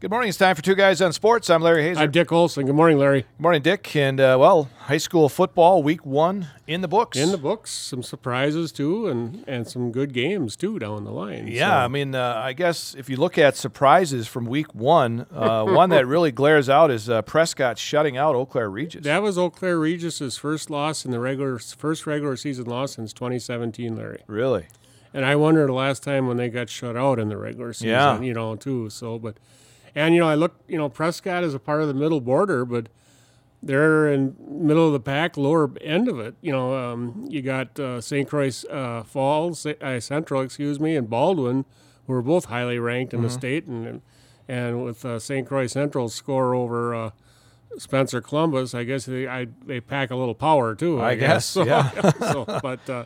Good morning. It's time for Two Guys on Sports. I'm Larry Hazer. I'm Dick Olson. Good morning, Larry. Good morning, Dick. And, uh, well, high school football, week one in the books. In the books, some surprises, too, and, and some good games, too, down the line. Yeah, So, I mean, uh, I guess if you look at surprises from week one, uh, one that really glares out is uh, Prescott shutting out Eau Claire Regis. that was Eau Claire Regis's first loss in the regular first regular season loss since 2017, Larry. really? And I wonder the last time when they got shut out in the regular season, Yeah. you know, too. So, but, and, you know, I look, you know, Prescott is a part of the middle border, but they're in middle of the pack, lower end of it. You know, um, you got uh, St. Croix uh, Falls, uh, Central, excuse me, and Baldwin, who are both highly ranked in the state. And, and with uh, St. Croix Central score over uh, Spencer Columbus, I guess they I, they pack a little power too. I, I guess, So, yeah. so, but uh,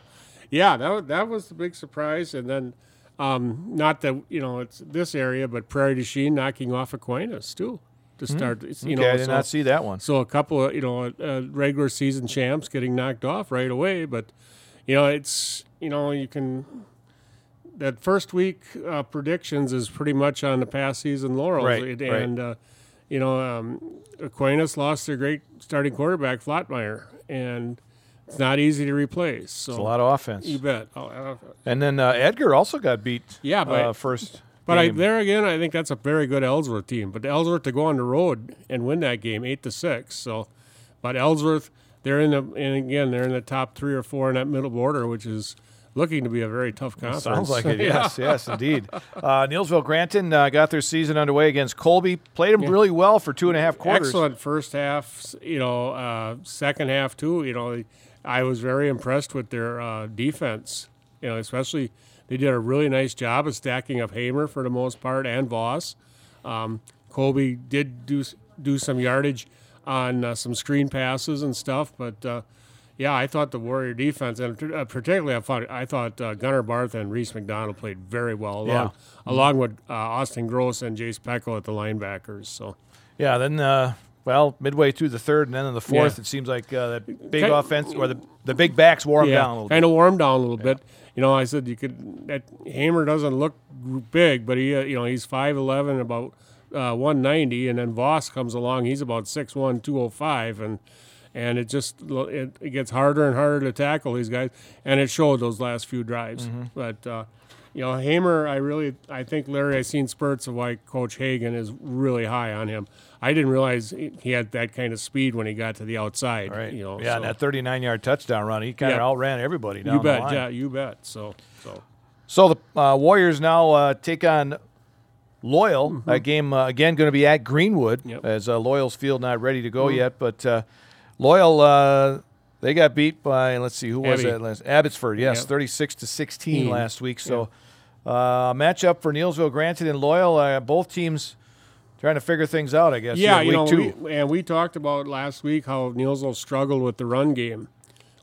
yeah, that that was the big surprise. And then, um, not that you know it's this area, but Prairie du Chien knocking off Aquinas too to start. You okay, know, I did so, not see that one. so a couple of you know uh, regular season champs getting knocked off right away, but you know it's you know you can that first week uh, predictions is pretty much on the past season laurels, Right, and, right. and uh, you know um, Aquinas lost their great starting quarterback Flatmeyer, and it's not easy to replace. So It's a lot of offense. you bet. Oh, And then uh, Edgar also got beat. Yeah, but- uh, first. But I, there again, I think that's a very good Ellsworth team. But Ellsworth to go on the road and win that game, eight to six. So, but Ellsworth, they're in the and again they're in the top three or four in that middle border, which is looking to be a very tough conference. Sounds like it. Yes, yes, indeed. Uh, Neillsville Granton uh, got their season underway against Colby. Played them really well for two and a half quarters. Excellent first half, you know, uh, second half too. You know, I was very impressed with their uh, defense. You know, especially they did a really nice job of stacking up Hamer for the most part and Voss. Um, Colby did do do some yardage on uh, some screen passes and stuff, but uh, yeah, I thought the Warrior defense, and uh, particularly I thought I thought uh, Gunnar Barth and Reese McDonald played very well, along, Yeah. along with uh, Austin Gross and Jace Pecco at the linebackers. So. Yeah, then uh, well, midway through the third and then in the fourth, Yeah. it seems like uh, that big Kind- offense or the the big backs wore them down a little bit. kind of warmed down a little bit. You know, I said you could. That Hamer doesn't look big, but he, uh, you know, he's five eleven, about uh, one ninety, and then Voss comes along. He's about 6'1", 205, and and it just it, it gets harder and harder to tackle these guys, and it showed those last few drives. Mm-hmm. But uh, you know, Hamer, I really, I think Larry, I've seen spurts of why Coach Hagan is really high on him. I didn't realize he had that kind of speed when he got to the outside. Right. You know. yeah, so. that 39 yard touchdown run, he kind of Yeah. outran everybody down You bet, yeah, you bet. So, so So the uh, Warriors now uh, take on Loyal. That game uh, again going to be at Greenwood Mm-hmm. Yep. as uh, Loyal's field not ready to go yet, but uh, Loyal uh, they got beat by let's see who was that last Abbotsford. Yes, Yep. 36 to 16 Mm. last week. So uh, matchup for Neillsville Granton and Loyal. Uh, both teams trying to figure things out. I guess. yeah, you know, week two. we, and we talked about last week how Neillsville struggled with the run game.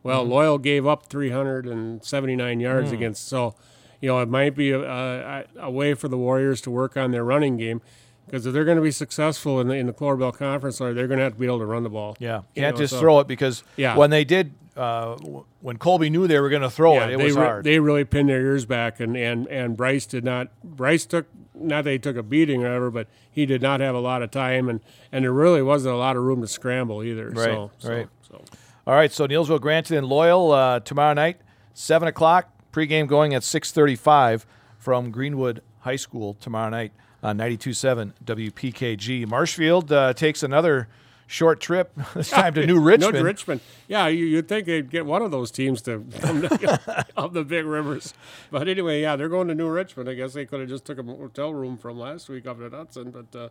Well, Mm-hmm. Loyal gave up 379 yards Mm. against, so you know it might be a, a, a way for the Warriors to work on their running game because if they're going to be successful in the in the Conference, they're going to have to be able to run the ball. yeah, You can't know, just so- throw it because Yeah. when they did. Uh, when Colby knew they were going to throw Yeah, it, it they was re- hard. They really pinned their ears back, and, and, and Bryce did not. Bryce took not that he took a beating or whatever, but he did not have a lot of time, and, and there really wasn't a lot of room to scramble either. Right, so, so- right. So, All right, so Neillsville Granton and Loyal uh, tomorrow night, seven o'clock. Pregame going at six thirty-five from Greenwood High School tomorrow night on 92.7 WPKG. Marshfield uh, takes another short trip this time to New Richmond. No, Richmond. Yeah, you, you'd think they'd get one of those teams to come to, up the big rivers. But anyway, yeah, they're going to New Richmond. I guess they could have just took a hotel room from last week up at Hudson. But uh,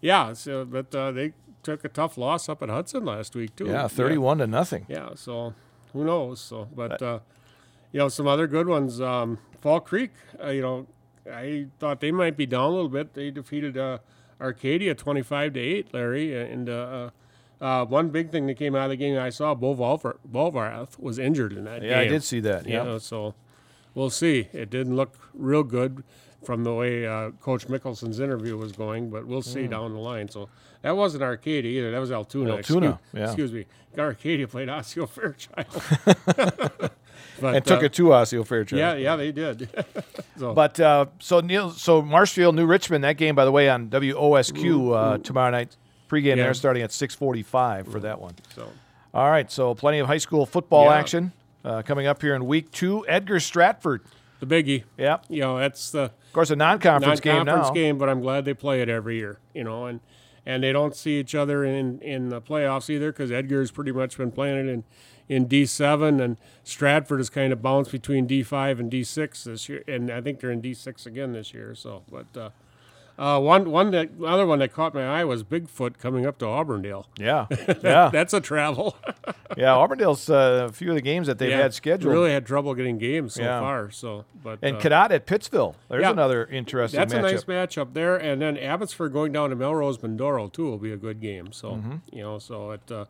yeah, so, but uh, they took a tough loss up at Hudson last week too. yeah, thirty-one to nothing. Yeah, so who knows? So, but uh, you know, some other good ones. Um, Fall Creek. Uh, you know, I thought they might be down a little bit. They defeated uh, Arcadia twenty-five to eight, Larry. And uh, uh, one big thing that came out of the game I saw, Bo Volvar- Volvarath was injured in that game. Yeah, I did see that. You Yeah, know, so we'll see. It didn't look real good from the way uh, Coach Mickelson's interview was going, but we'll see down the line. So that wasn't Arcadia either. That was Altoona. Mm. Altoona, Excuse, yeah. excuse me. Arcadia played Osseo Fairchild. But, and took uh, it to Osseo Fairchild. Yeah, yeah, they did. so, But uh, so Neil, so Marshfield, New Richmond. That game, by the way, on WOSQ uh, tomorrow night. Pregame Yeah. there, starting at six forty-five for that one. so All right, so plenty of high school football Yeah. action uh, coming up here in week two. Edgar Stratford. the biggie. Yeah, You know, that's the course, a non-conference, game now. game, but I'm glad they play it every year. You know, and and they don't see each other in in the playoffs either because Edgar's pretty much been playing it in in D7 and Stratford has kind of bounced between D5 and D6 this year, and I think they're in D6 again this year. So, but. Uh, uh, one, one that, other one that caught my eye was Bigfoot coming up to Auburndale. Yeah, yeah, That's a travel. yeah. Auburndale's uh, a few of the games that they've Yeah, had scheduled. They really had trouble getting games so Yeah. far. So, but and uh, Cadott at Pittsville. There's yeah. another interesting That's matchup. a nice matchup there, and then Abbotsford going down to Melrose Mindoro too will be a good game. So Mm-hmm. you know, so it uh,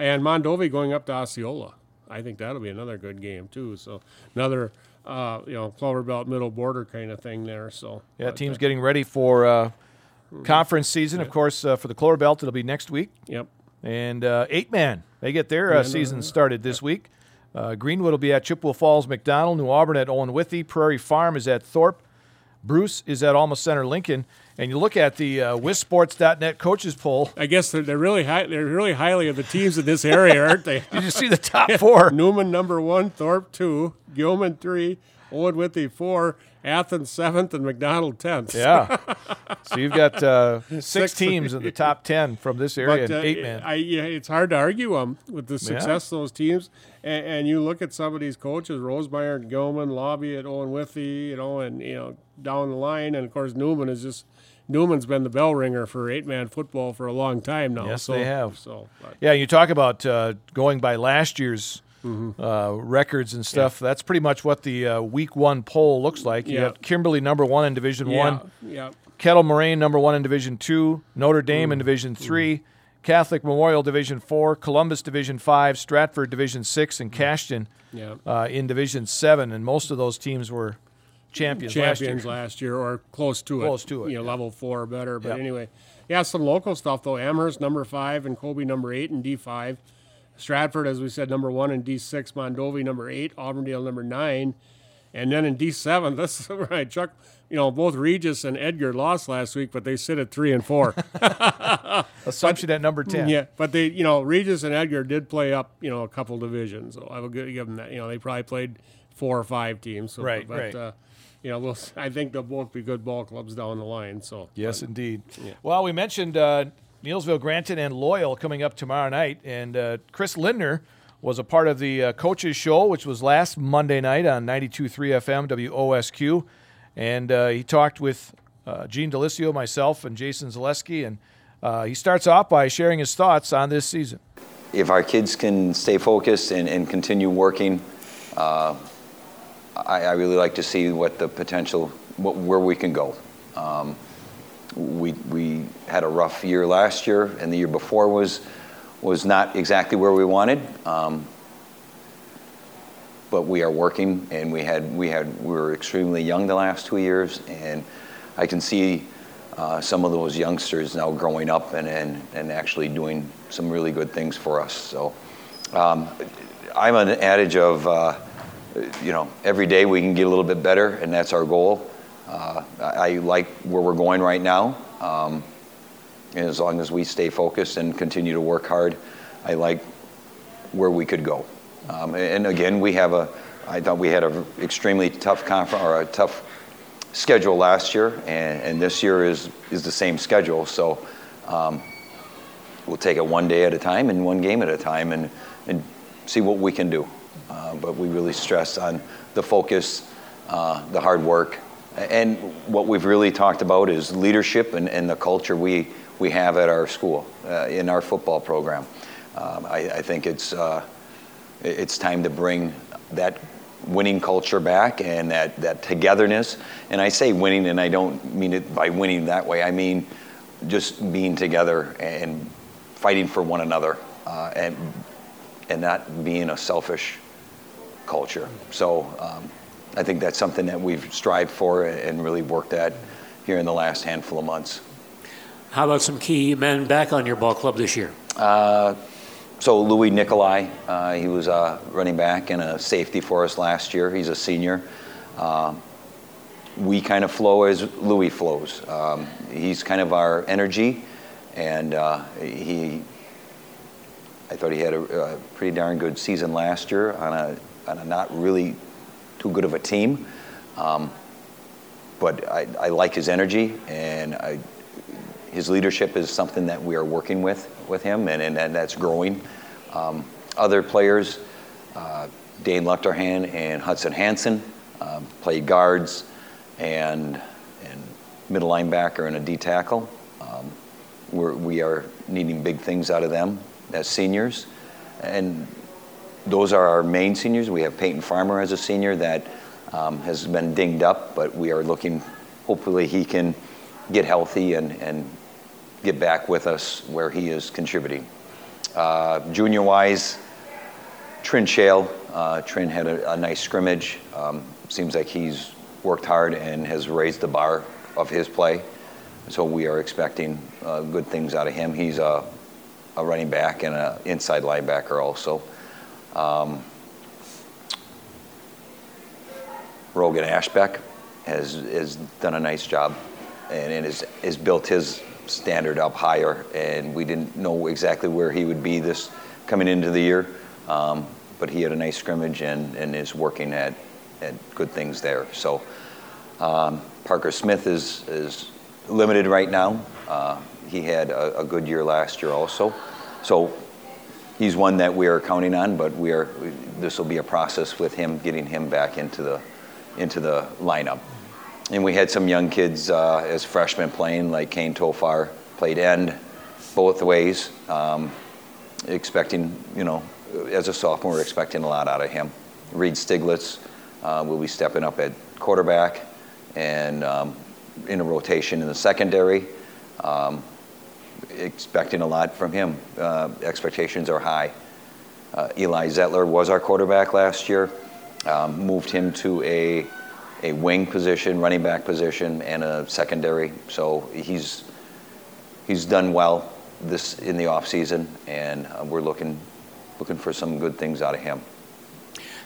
and Mondovi going up to Osceola, I think that'll be another good game too. So another uh, you know Clover Belt middle border kind of thing there. So Yeah, but, teams uh, getting ready for uh, conference season. Of course, uh, for the Clover Belt, it'll be next week. Yep. And uh, eight man, they get their uh, season started this week. Uh, Greenwood will be at Chippewa Falls, McDonell. New Auburn at Owen Withee. Prairie Farm is at Thorpe. Bruce is at Alma Center, Lincoln. And you look at the uh, WisSports.net coaches poll. I guess they're, they're really high. They're really highly of the teams in this area, aren't they? Did you see the top four? Newman number one, Thorpe two, Gilman three, Owen Withee four, Athens seventh, and McDonell tenth. Yeah. So you've got uh, six, Six. teams in the top ten from this area, But uh, eight man. I, yeah, it's hard to argue them with the success of those teams. And, and you look at some of these coaches, Rosemeyer and Gilman, Lobby at Owen Withee, you know, and you know down the line, and of course Newman is just Newman's been the bell ringer for eight man football for a long time now. Yes, so, they have. So, but, Yeah, you talk about uh, going by last year's Mm-hmm. uh, records and stuff. That's pretty much what the uh, week one poll looks like. You Yeah. have Kimberly number one in Division yeah, One, yeah, Kettle Moraine number one in Division Two, Notre Dame Mm-hmm. in Division Three, Catholic Memorial Division Four, Columbus Division Five, Stratford Division Six, and Cashton yeah. uh, in Division Seven. And most of those teams were champions, champions last year. or close to it. Close to it, You know, level four or better. But anyway, yeah, some local stuff though. Amherst number five and Colby number eight and D five. Stratford, as we said, number one and D six. Mondovi number eight. Auburndale number nine. And then in D seven, this is where I chuck. You know, both Regis and Edgar lost last week, but they sit at three and four. Assumption at number ten. yeah, but they, you know, Regis and Edgar did play up, you know, a couple divisions. So I will give them that. You know, they probably played four or five teams. So, Right, but, right. Uh, you know, we'll, I think they'll both be good ball clubs down the line. So Yes, indeed. Well, we mentioned uh, Neillsville, Granton, and Loyal coming up tomorrow night, and uh, Chris Lindner was a part of the uh, coaches show, which was last Monday night on 92.3 FM WOSQ, and uh, he talked with uh, Gene Delisio, myself, and Jason Zaleski, and uh, he starts off by sharing his thoughts on this season. if our kids can stay focused and, and continue working, uh, I, I really like to see what the potential, what, where we can go. Um, we, we had a rough year last year, and the year before was, was not exactly where we wanted. Um, but we are working, and we had, we had, we were extremely young the last two years, and I can see uh, some of those youngsters now growing up and actually doing some really good things for us. So um, I'm an adage of, uh, you know, every day we can get a little bit better, and that's our goal. Uh, I, like where we're going right now. Um, and as long as we stay focused and continue to work hard, I like where we could go. Um, and again, we have a, I thought we had an extremely tough conference or a tough schedule last year, and, and this year is, is the same schedule. So um, we'll take it one day at a time and one game at a time and, and see what we can do. Uh, but we really stress on the focus, uh, the hard work, and what we've really talked about is leadership and, and the culture we, we have at our school, uh, in our football program. Um, I, I think it's, uh, it's time to bring that winning culture back and that, that togetherness. And I say winning, and I don't mean it by winning that way. I mean just being together and fighting for one another uh, and, and not being a selfish culture. So um, I think that's something that we've strived for and really worked at here in the last handful of months. How about some key men back on your ball club this year? Uh, so Louis Nikolai, uh, he was a running back and a safety for us last year. He's a senior. Uh, we kind of flow as Louis flows. Um, he's kind of our energy, and uh, he. I thought he had a, a, pretty darn good season last year on a on a not really too good of a team. Um, but I, I, like his energy, and I, his leadership is something that we are working with with him, and, and, and that's growing. Um, other players, uh, Dane Luchterhand and Hudson Hanson, um, guards and, and middle linebacker and a D tackle. Um, we're, we are needing big things out of them as seniors. And those are our main seniors. We have Peyton Farmer as a senior that um, has been dinged up, but we are looking, hopefully, he can get healthy and, and get back with us where he is contributing. Uh, junior wise, Trin Shale. Uh, Trin had a, a nice scrimmage. Um, seems like he's worked hard and has raised the bar of his play. So we are expecting uh, good things out of him. He's a, a running back and an inside linebacker also. Um, Rogan Ashbeck has, has done a nice job and, and has, has built his standard up higher. And we didn't know exactly where he would be this coming into the year, um, but he had a nice scrimmage and, and is working at, at good things there. So um, Parker Smith is, is limited right now. Uh, he had a, a, good year last year also. So he's one that we are counting on, but we are, this will be a process with him getting him back into the, into the lineup. And we had some young kids uh, as freshmen playing, like Kane Tofar played end both ways. Um, expecting, you know, as a sophomore, we're expecting a lot out of him. Reed Stiglitz uh, will be stepping up at quarterback and um, in a rotation in the secondary. Um, expecting a lot from him. Uh, expectations are high. Uh, Eli Zettler was our quarterback last year. Um, moved him to a a wing position, running back position, and a secondary. So he's he's done well this in the off season, and uh, we're looking looking for some good things out of him.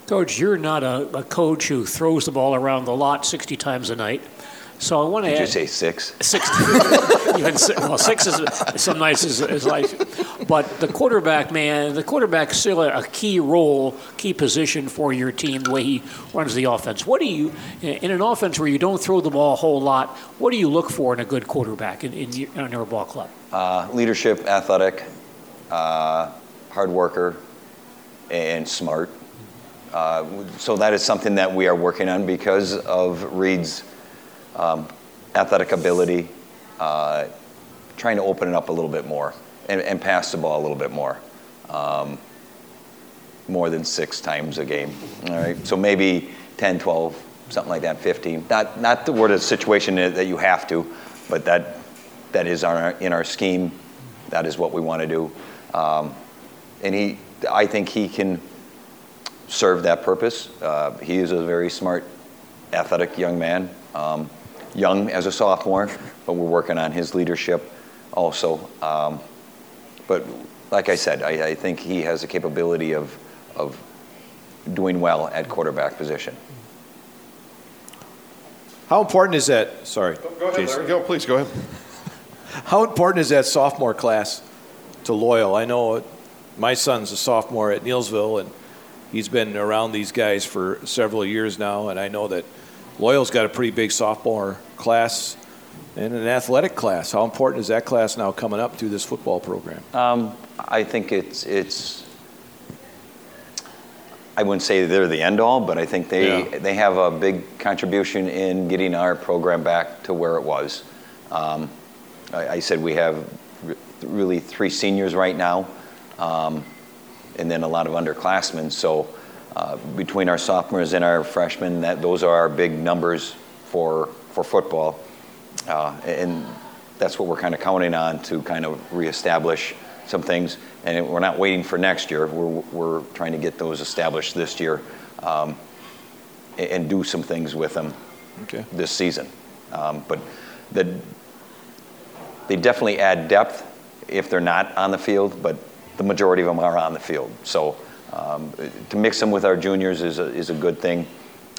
Coach, you're not a, a coach who throws the ball around the lot 60 times a night. So I want to ask. Did add, you say six? Six. even six, well, six is some nights is, is life. But the quarterback, man, the quarterback's still a, a key role, key position for your team. The way he runs the offense. What do you, in an offense where you don't throw the ball a whole lot, what do you look for in a good quarterback in, in, your, in your ball club? Uh, leadership, athletic, uh, hard worker, and smart. Uh, so that is something that we are working on because of Reed's um, athletic ability, uh, trying to open it up a little bit more and, and pass the ball a little bit more. Um, more than six times a game. All right, so maybe 10, 12, something like that, 15. Not not the word of situation that you have to, but that that is our, in our scheme. That is what we want to do. Um, and he, I think he can serve that purpose. Uh, he is a very smart, athletic young man. Um, young as a sophomore, but we're working on his leadership also. Um, but like I said, I, I, think he has the capability of, of doing well at quarterback position. How important is that? Sorry. Go, ahead, Larry. Go, please, go ahead. How important is that sophomore class to Loyal? I know my son's a sophomore at Neillsville, and he's been around these guys for several years now, and I know that Loyal's got a pretty big sophomore class and an athletic class. How important is that class now coming up through this football program? Um, I think it's it's. I wouldn't say they're the end all, but I think they yeah. they have a big contribution in getting our program back to where it was. Um, I, I, said we have really three seniors right now, um, and then a lot of underclassmen. So between our sophomores and our freshmen, that those are our big numbers for for football, uh, and that's what we're kind of counting on to kind of reestablish some things. And we're not waiting for next year. We're we're trying to get those established this year, um, and, and, do some things with them okay. this season. Um, but the, they definitely add depth if they're not on the field, but the majority of them are on the field. So um, to mix them with our juniors is a, is a good thing.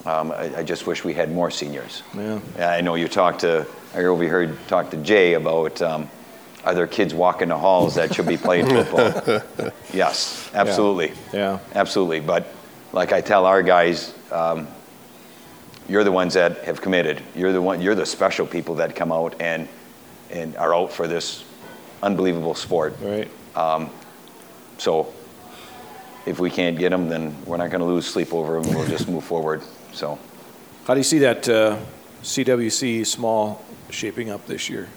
Um, I, I just wish we had more seniors. Yeah. I know you talked to, I overheard talk to Jay about um, are there kids walking the halls that should be playing football? yes, absolutely. Yeah. Absolutely. But like I tell our guys, um, you're the ones that have committed. You're the one. You're the special people that come out and and are out for this unbelievable sport. Right. So if we can't get them, then we're not going to lose sleep over them. We'll just move forward. So How do you see that uh, CWC small shaping up this year?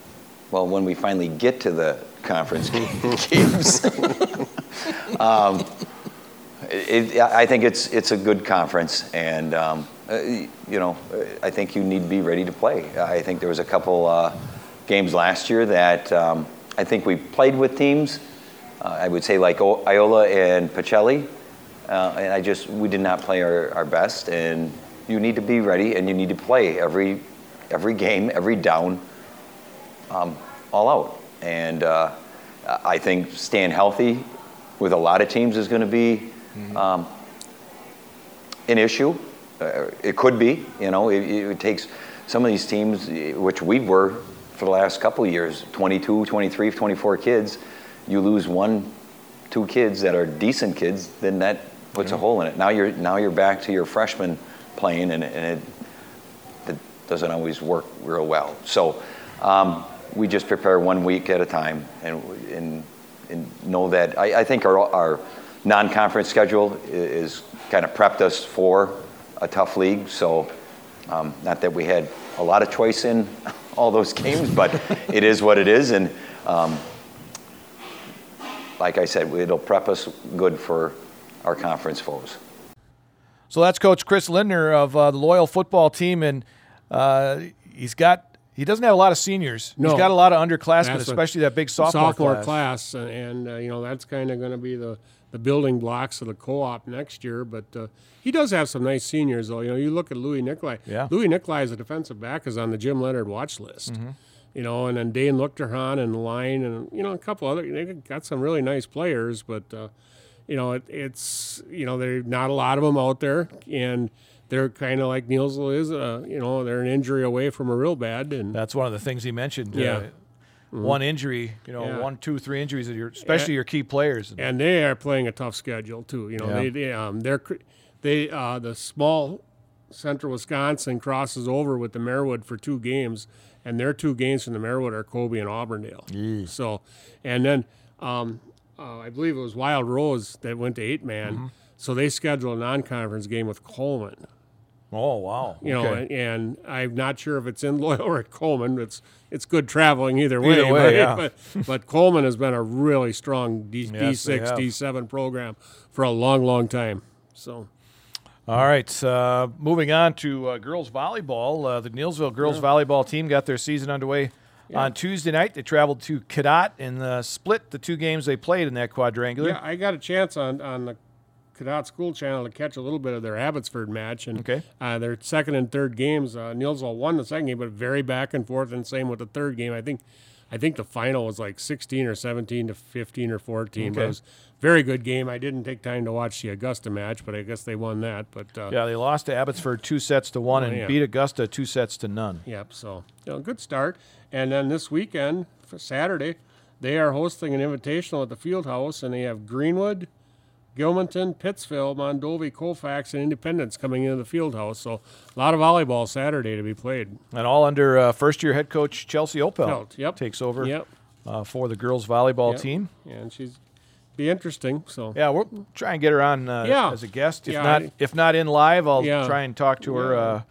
well, when we finally get to the conference games, um, it, I think it's it's a good conference, and um, uh, you know, I think you need to be ready to play. I think there was a couple uh, games last year that um, I think we played with teams. Uh, I would say like O- Iola and Pacelli, uh, and I just we did not play our, our best. And you need to be ready, and you need to play every every game, every down, um, all out. And uh, I think staying healthy with a lot of teams is going to be um, an issue. Uh, it could be, you know, it, it takes some of these teams, which we were for the last couple of years 22, 23, 24 kids. You lose one, two kids that are decent kids, then that puts a hole in it. Now you're, now you're back to your freshman playing, and, and it, it doesn't always work real well. So um, we just prepare one week at a time and, and, and know that I, I think our, our non conference schedule i- is kind of prepped us for a tough league. So, um, not that we had a lot of choice in all those games, but it is what it is. And um, like I said, it'll prep us good for our conference foes. So that's Coach Chris Lindner of uh, the Loyal football team, and uh, he's got he doesn't have a lot of seniors. No. He's got a lot of underclassmen, That's what- especially that big sophomore, sophomore class. class, and, and uh, you know that's kind of going to be the, the building blocks of the co-op next year. But uh, he does have some nice seniors, though. You know, you look at Louis Nicolai. Yeah. Louis Nicolai as a defensive back is on the Jim Leonhard watch list. Mm-hmm. You know, and then Dane Luchterhan and line, and you know a couple other. They got some really nice players, but uh, you know it, it's you know there's not a lot of them out there, and they're kind of like Nielsel is. Uh, you know, they're an injury away from a real bad, and That's one of the things he mentioned. Yeah. Uh, One injury, you know, Yeah. one, two, three injuries of your, especially your key players. and they are playing a tough schedule too. You know, Yeah. they, they um they're they uh the small Central Wisconsin crosses over with the Marawood for two games, and their two games from the Marawood are Colby and Auburndale. So, and then um uh, I believe it was Wild Rose that went to eight man. Mm-hmm. So they scheduled a non-conference game with Coleman. oh wow, You know, Okay. and I'm not sure if it's in Loyal or at Coleman. It's it's good traveling either way. Either way, but, yeah. but, but Coleman has been a really strong D, Yes, they D6, have. D7 program for a long, long time. So All right, uh, moving on to uh, girls volleyball. Uh, the Neillsville girls volleyball team got their season underway on Tuesday night. They traveled to Cadott and uh, split the two games they played in that quadrangular. yeah, I got a chance on on the Cadott School Channel to catch a little bit of their Abbotsford match, and Okay. uh, their second and third games. Uh, Neillsville won the second game, but very back and forth, and same with the third game. I think. I think the final was like 16 or 17 to 15 or 14. But Okay. it was a very good game. I didn't take time to watch the Augusta match, but I guess they won that. But uh, Yeah, they lost to Abbotsford two sets to one and Oh, yeah. beat Augusta two sets to none. Yep. So, you know, good start. And then this weekend, for Saturday, they are hosting an invitational at the field house, and they have Greenwood, Gilmanton, Pittsville, Mondovi, Colfax, and Independence coming into the field house. So, a lot of volleyball Saturday to be played. And all under uh, first year head coach Chelsea Opel. Yep. Takes over Yep. uh, for the girls volleyball Yep. team. And she's be interesting. So, Yeah, we'll try and get her on uh, Yeah. as a guest. If Yeah, not, I- if not in live, I'll Yeah. try and talk to her uh,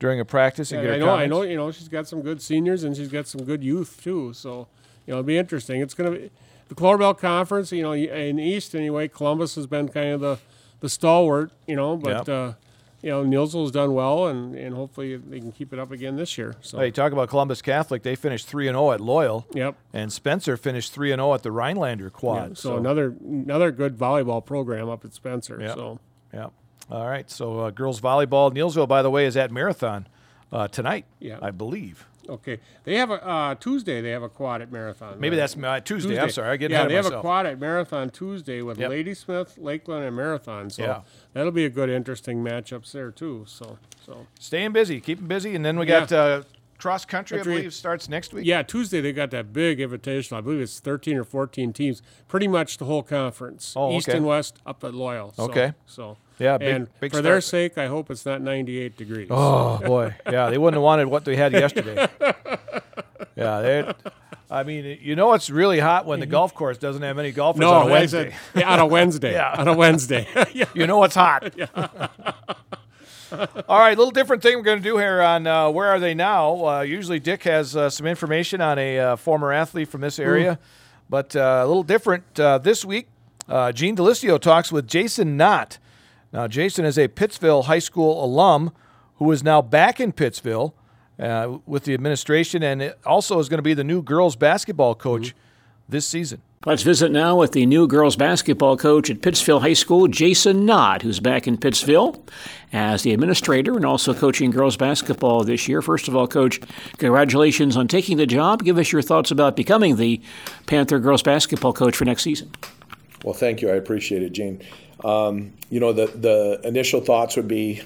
during a practice and Yeah, get I her know, I know, you know, she's got some good seniors and she's got some good youth too. So, you know, it'll be interesting. It's going to be the Cloverbelt Conference. You know, in the East anyway, Columbus has been kind of the the stalwart. You know, but Yep. uh, you know, Nielsel's done well, and and hopefully they can keep it up again this year. So, Hey, talk about Columbus Catholic. They finished three and zero at Loyal, yep. and Spencer finished three and zero at the Rhinelander Quad. So, another another good volleyball program up at Spencer. Yep. So yeah. All right. So uh, girls volleyball. Neillsville, by the way, is at Marathon uh, tonight. Yeah. I believe. Okay, they have a uh, Tuesday. They have a quad at marathon. Maybe right? that's uh, Tuesday. I'm sorry, I get yeah, they have myself. a quad at Marathon Tuesday with Yep. Ladysmith, Lakeland, and Marathon. So Yeah. that'll be a good, interesting matchups there too. So, so Staying busy, keeping busy, and then we Yeah. got uh, cross country. I believe starts next week. yeah, Tuesday they got that big invitation. I believe it's 13 or 14 teams, pretty much the whole conference, Oh, east okay. and west, up at Loyal. So, Okay. So Yeah, big- and big for their sake, I hope it's not 98 degrees. Oh boy, yeah, they wouldn't have wanted what they had yesterday. yeah, they. I mean, you know it's really hot when the golf course doesn't have any golfers no, on a Wednesday. yeah, on a Wednesday. Yeah. on a Wednesday. yeah. you know it's hot. Yeah. All right, a little different thing we're going to do here on uh, Where Are They Now? Uh, usually Dick has uh, some information on a uh, former athlete from this area, but uh, a little different uh, this week. Uh, Gene Delisio talks with Jason Knott. Now, Jason is a Pittsville High School alum who is now back in Pittsville uh, with the administration and also is going to be the new girls basketball coach this season. Let's visit now with the new girls basketball coach at Pittsville High School, Jason Knott, who's back in Pittsville as the administrator and also coaching girls basketball this year. First of all, Coach, congratulations on taking the job. Give us your thoughts about becoming the Panther girls basketball coach for next season. Well, thank you. I appreciate it, Gene. Um, you know, the the initial thoughts would be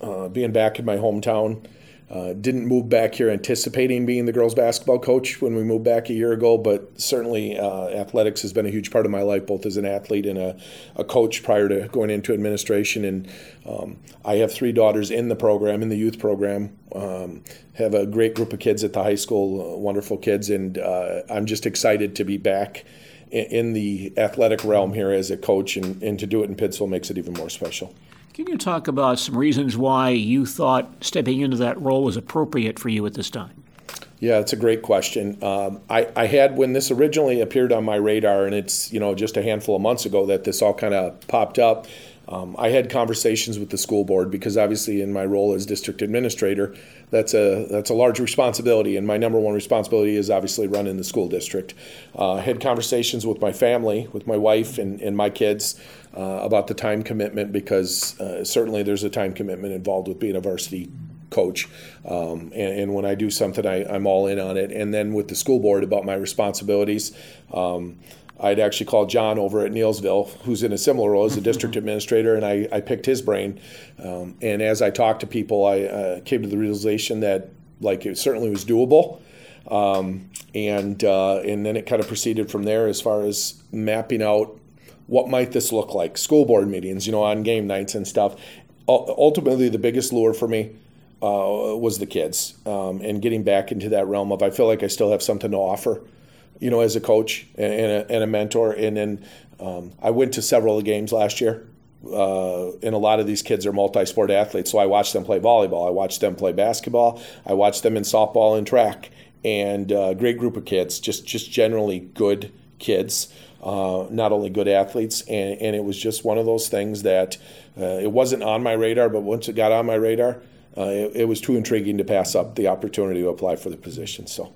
uh, being back in my hometown. Uh, didn't move back here anticipating being the girls basketball coach when we moved back a year ago, but certainly uh, athletics has been a huge part of my life, both as an athlete and a, a coach prior to going into administration. And um, I have three daughters in the program, in the youth program. Um, have a great group of kids at the high school, uh, wonderful kids, and uh, I'm just excited to be back in, the athletic realm here as a coach, and, and to do it in Pittsville makes it even more special. Can you talk about some reasons why you thought stepping into that role was appropriate for you at this time? Yeah, it's a great question. Um, I, I had when this originally appeared on my radar, and it's you know just a handful of months ago that this all kind of popped up. Um, I had conversations with the school board because obviously in my role as district administrator, that's a that's a large responsibility, and my number one responsibility is obviously running the school district. Uh, I had conversations with my family, with my wife and, and my kids uh, about the time commitment because uh, certainly there's a time commitment involved with being a varsity coach. Um, and, and when I do something, I, I'm all in on it. And then with the school board about my responsibilities, um, I'd actually called John over at Neillsville, who's in a similar role as a district administrator, and I, I picked his brain. Um, and as I talked to people, I uh, came to the realization that like it certainly was doable. Um, and uh, and then it kind of proceeded from there as far as mapping out what might this look like. School board meetings, you know, on game nights and stuff. U- ultimately, the biggest lure for me uh, was the kids um, and getting back into that realm of I feel like I still have something to offer, you know, as a coach and, a, and a mentor. And then um, I went to several of the games last year. Uh, and a lot of these kids are multi-sport athletes, so I watched them play volleyball. I watched them play basketball. I watched them in softball and track, and uh, great group of kids. Just just generally good kids, uh, not only good athletes. And, and it was just one of those things that uh, it wasn't on my radar, but once it got on my radar, uh, it, it was too intriguing to pass up the opportunity to apply for the position. So.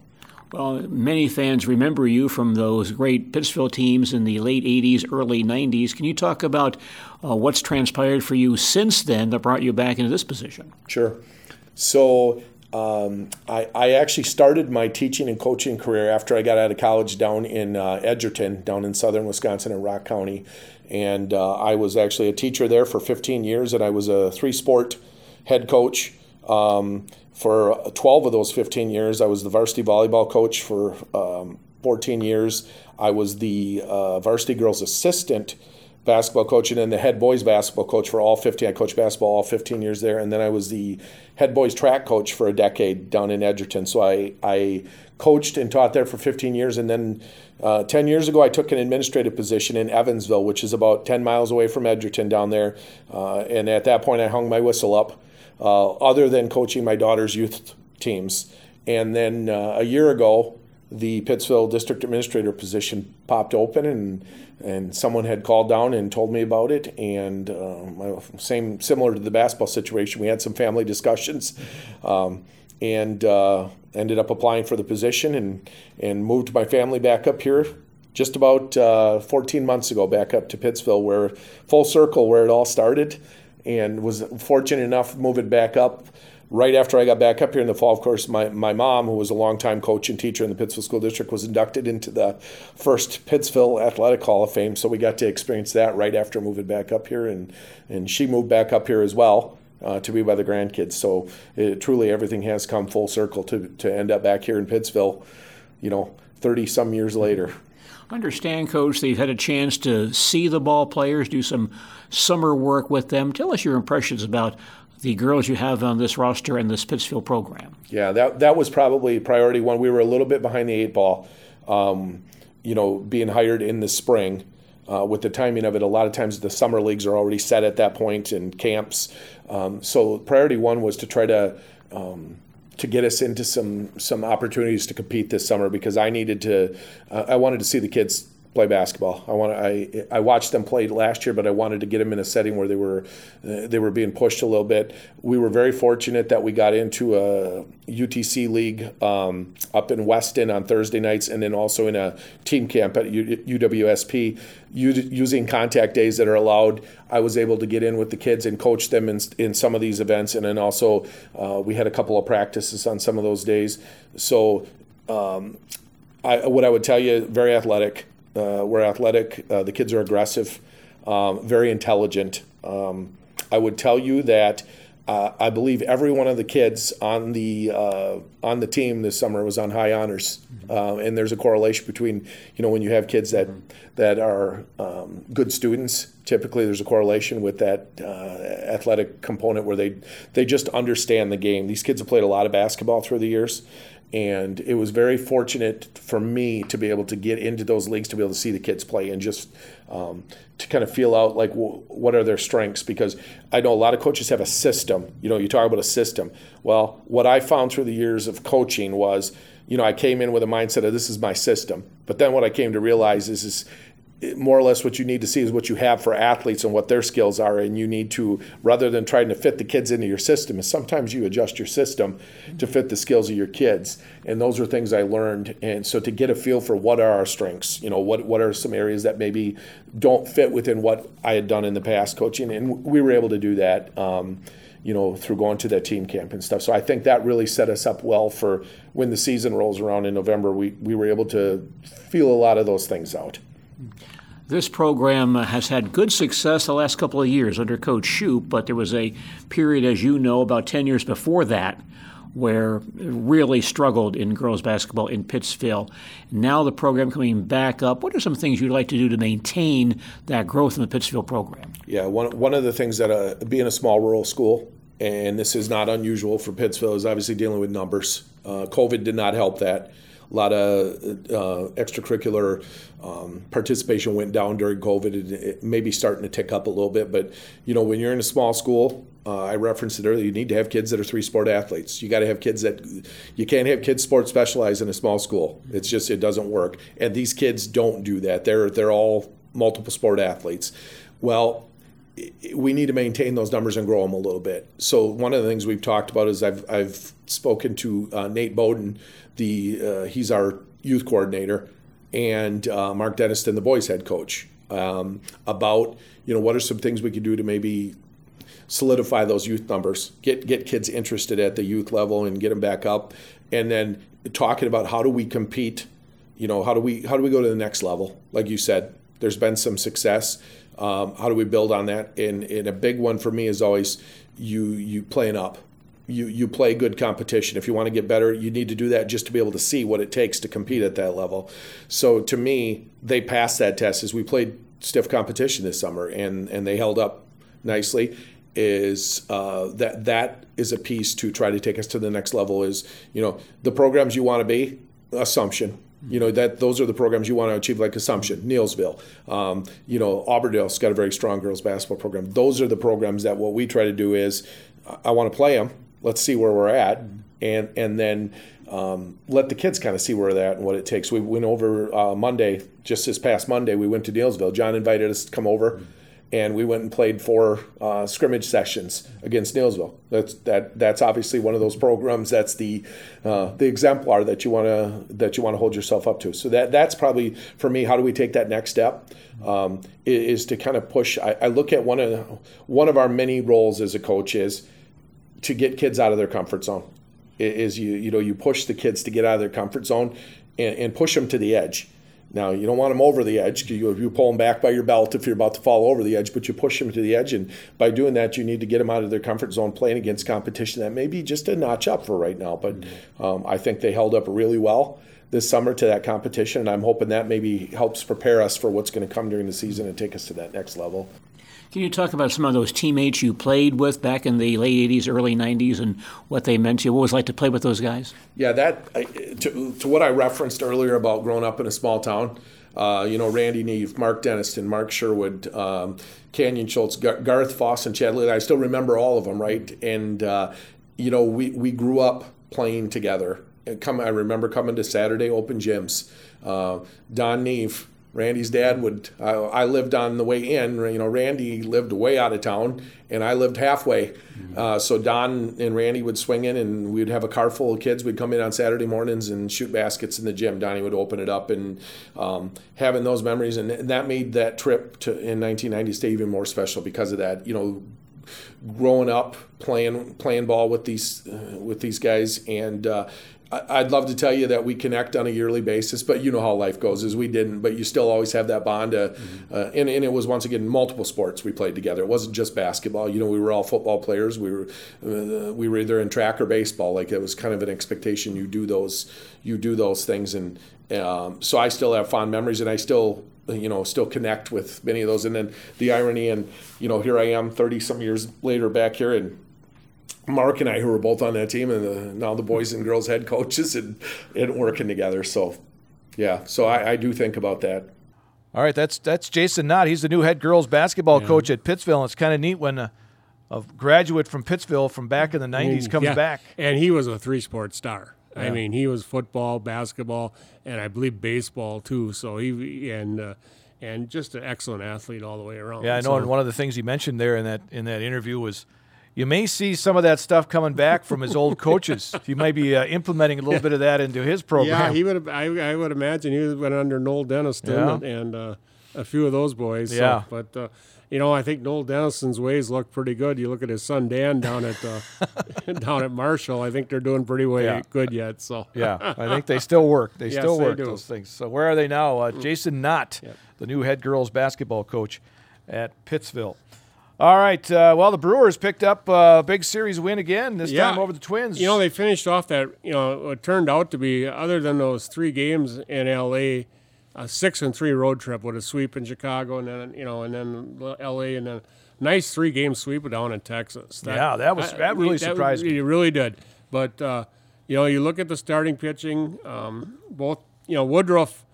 Well, many fans remember you from those great Pittsville teams in the late 80s, early 90s. Can you talk about uh, what's transpired for you since then that brought you back into this position? Sure. So um, I, I actually started my teaching and coaching career after I got out of college down in uh, Edgerton, down in southern Wisconsin in Rock County. And uh, I was actually a teacher there for 15 years, and I was a three sport head coach. Um, for 12 of those 15 years, I was the varsity volleyball coach for um, 14 years. I was the uh, varsity girls assistant basketball coach and then the head boys basketball coach for all 15. I coached basketball all 15 years there. And then I was the head boys track coach for a decade down in Edgerton. So I, I coached and taught there for 15 years. And then uh, 10 years ago, I took an administrative position in Evansville, which is about 10 miles away from Edgerton down there. Uh, and at that point, I hung my whistle up, uh, other than coaching my daughter's youth teams. And then uh, a year ago, the Pittsville district administrator position popped open, and and someone had called down and told me about it. And um, same similar to the basketball situation, we had some family discussions, um, and uh, ended up applying for the position, and and moved my family back up here. Just about uh, 14 months ago, back up to Pittsville, where full circle where it all started, and was fortunate enough moving back up right after I got back up here in the fall, of course, my, my mom, who was a longtime coach and teacher in the Pittsville School District, was inducted into the first Pittsville Athletic Hall of Fame. So we got to experience that right after moving back up here, and and she moved back up here as well. Uh, to be by the grandkids, so it, truly everything has come full circle to, to end up back here in Pittsville, you know, 30 some years later. Understand, Coach, that you've had a chance to see the ball players, do some summer work with them. Tell us your impressions about the girls you have on this roster and this Pittsville program. Yeah, that that was probably priority one. We were a little bit behind the eight ball, um, you know, being hired in the spring. Uh, with the timing of it, a lot of times the summer leagues are already set at that point and camps. Um, so priority one was to try to um, to get us into some some opportunities to compete this summer because I needed to. Uh, I wanted to see the kids play basketball. I want I I watched them play last year, but I wanted to get them in a setting where they were uh, they were being pushed a little bit. We were very fortunate that we got into a UTC league um, up in Weston on Thursday nights, and then also in a team camp at U- UWSP. U- using contact days that are allowed, I was able to get in with the kids and coach them in, in some of these events, and then also uh, we had a couple of practices on some of those days. So. Um, I, what I would tell you, very athletic. Uh, we're athletic. Uh, the kids are aggressive, um, very intelligent. Um, I would tell you that uh, I believe every one of the kids on the uh, on the team this summer was on high honors, uh, and there's a correlation between you know when you have kids that that are um, good students. Typically, there's a correlation with that uh, athletic component where they they just understand the game. These kids have played a lot of basketball through the years, and it was very fortunate for me to be able to get into those leagues to be able to see the kids play and just um, to kind of feel out like w- what are their strengths? Because i know a lot of coaches have a system. You know you talk about a system. Well what i found through the years of coaching was you know i came in with a mindset of this is my system. But then what i came to realize is, is more or less what you need to see is what you have for athletes and what their skills are and you need to rather than trying to fit the kids into your system is sometimes you adjust your system to fit the skills of your kids and those are things i learned and so to get a feel for what are our strengths you know what what are some areas that maybe don't fit within what i had done in the past coaching and we were able to do that um, you know, through going to that team camp and stuff. So I think that really set us up well for when the season rolls around in November. We, we were able to feel a lot of those things out. This program has had good success the last couple of years under Coach Shoup, but there was a period, as you know, about 10 years before that, where really struggled in girls basketball in Pittsville. Now the program coming back up. What are some things you'd like to do to maintain that growth in the Pittsville program? Yeah, one, one of the things that uh, being a small rural school, and this is not unusual for Pittsville, is obviously dealing with numbers. Uh, COVID did not help that a lot of uh, extracurricular um, participation went down during COVID. It, may be starting to tick up a little bit, but you know when you're in a small school, uh, I referenced it earlier. You need to have kids that are three sport athletes. You got to have kids that you can't have kids sport specialized in a small school. It's just it doesn't work. And these kids don't do that. They're they're all multiple sport athletes. Well, we need to maintain those numbers and grow them a little bit. So one of the things we've talked about is I've I've spoken to uh, Nate Bowden, the uh, he's our youth coordinator, and uh, Mark Denniston, the boys head coach, um, about you know what are some things we could do to maybe solidify those youth numbers, get get kids interested at the youth level and get them back up, and then talking about how do we compete, you know how do we how do we go to the next level? Like you said, there's been some success um, how do we build on that? And, and a big one for me is always you you playing up. You you play good competition. If you want to get better, you need to do that just to be able to see what it takes to compete at that level. So to me, they passed that test as we played stiff competition this summer, and and they held up nicely. Is uh, that that is a piece to try to take us to the next level? Is you know the programs you want to be assumption you know that those are the programs you want to achieve, like Assumption, Neillsville. Um, you know, Auburndale's got a very strong girls basketball program. Those are the programs that what we try to do is, I want to play them. Let's see where we're at, and and then um, let the kids kind of see where they're at and what it takes. We went over uh, Monday, just this past Monday. We went to Neillsville. John invited us to come over. Mm-hmm and we went and played four uh, scrimmage sessions against Neillsville. That's that. That's obviously one of those programs. That's the uh, the exemplar that you want to that you want to hold yourself up to. So that that's probably for me. How do we take that next step? Um, is, to kind of push. I, I, look at one of one of our many roles as a coach is to get kids out of their comfort zone. Is you you know you push the kids to get out of their comfort zone and, and push them to the edge. Now you don't want them over the edge. You you pull them back by your belt if you're about to fall over the edge, but you push them to the edge, and by doing that, you need to get them out of their comfort zone, playing against competition that may be just a notch up for right now. But um, I think they held up really well this summer to that competition, and I'm hoping that maybe helps prepare us for what's going to come during the season and take us to that next level. Can you talk about some of those teammates you played with back in the late 80s, early 90s, and what they meant to you? What was like to play with those guys? Yeah, that to, to what I referenced earlier about growing up in a small town. Uh, you know, Randy Neve, Mark Denniston, Mark Sherwood, um, Canyon Schultz, Gar- Garth Foss, and Chad. I still remember all of them, right? And uh, you know, we we grew up playing together. Come, I remember coming to Saturday open gyms. Uh, Don Neve, Randy's dad would. I, I lived on the way in. You know, Randy lived way out of town, and I lived halfway. Uh, so Don and Randy would swing in, and we'd have a car full of kids. We'd come in on Saturday mornings and shoot baskets in the gym. Donnie would open it up, and um, having those memories, and that made that trip to in 1990 stay even more special because of that. You know, growing up playing playing ball with these uh, with these guys and uh, I'd love to tell you that we connect on a yearly basis, but you know how life goes. Is we didn't, but you still always have that bond. Uh, uh, and, and it was once again multiple sports we played together. It wasn't just basketball. You know, we were all football players. We were uh, we were either in track or baseball. Like it was kind of an expectation. You do those you do those things, and um, so I still have fond memories, and I still you know still connect with many of those. And then the irony, and you know, here I am, thirty some years later, back here, and Mark and I, who were both on that team, and uh, now the boys and girls head coaches, and, and working together. So, yeah, so I, I do think about that. All right, that's that's Jason Knott. He's the new head girls basketball coach at Pittsville. And it's kind of neat when a, a graduate from Pittsville from back in the '90s comes Yeah, back. And he was a three sport star. I mean, he was football, basketball, and I believe baseball too. So he and uh, and just an excellent athlete all the way around. Yeah, I know. So- And one of the things he mentioned there in that in that interview was, you may see some of that stuff coming back from his old coaches. He might be uh, implementing a little bit of that into his program. Yeah, he would. I, I would imagine he went under Noel Denniston Yeah. and, and uh, a few of those boys. so- Yeah. but uh, you know, I think Noel Denniston's ways look pretty good. You look at his son Dan down at uh, down at Marshall. I think they're doing pretty way Yeah. good yet. So Yeah, I think they still work. They Yes, still work do. those things. So where are they now? Uh, Jason Knott, the new head girls basketball coach at Pittsville. All right. Uh, well, the Brewers picked up a big series win again. This time over the Twins. You know, they finished off that, you know, it turned out to be, other than those three games in LA, a six and three road trip with a sweep in Chicago and then, you know, and then LA and then nice three game sweep down in Texas. Yeah, that was- that really surprised me. It really did. But, uh, you know, you look at the starting pitching, um, both, you know, Woodruff,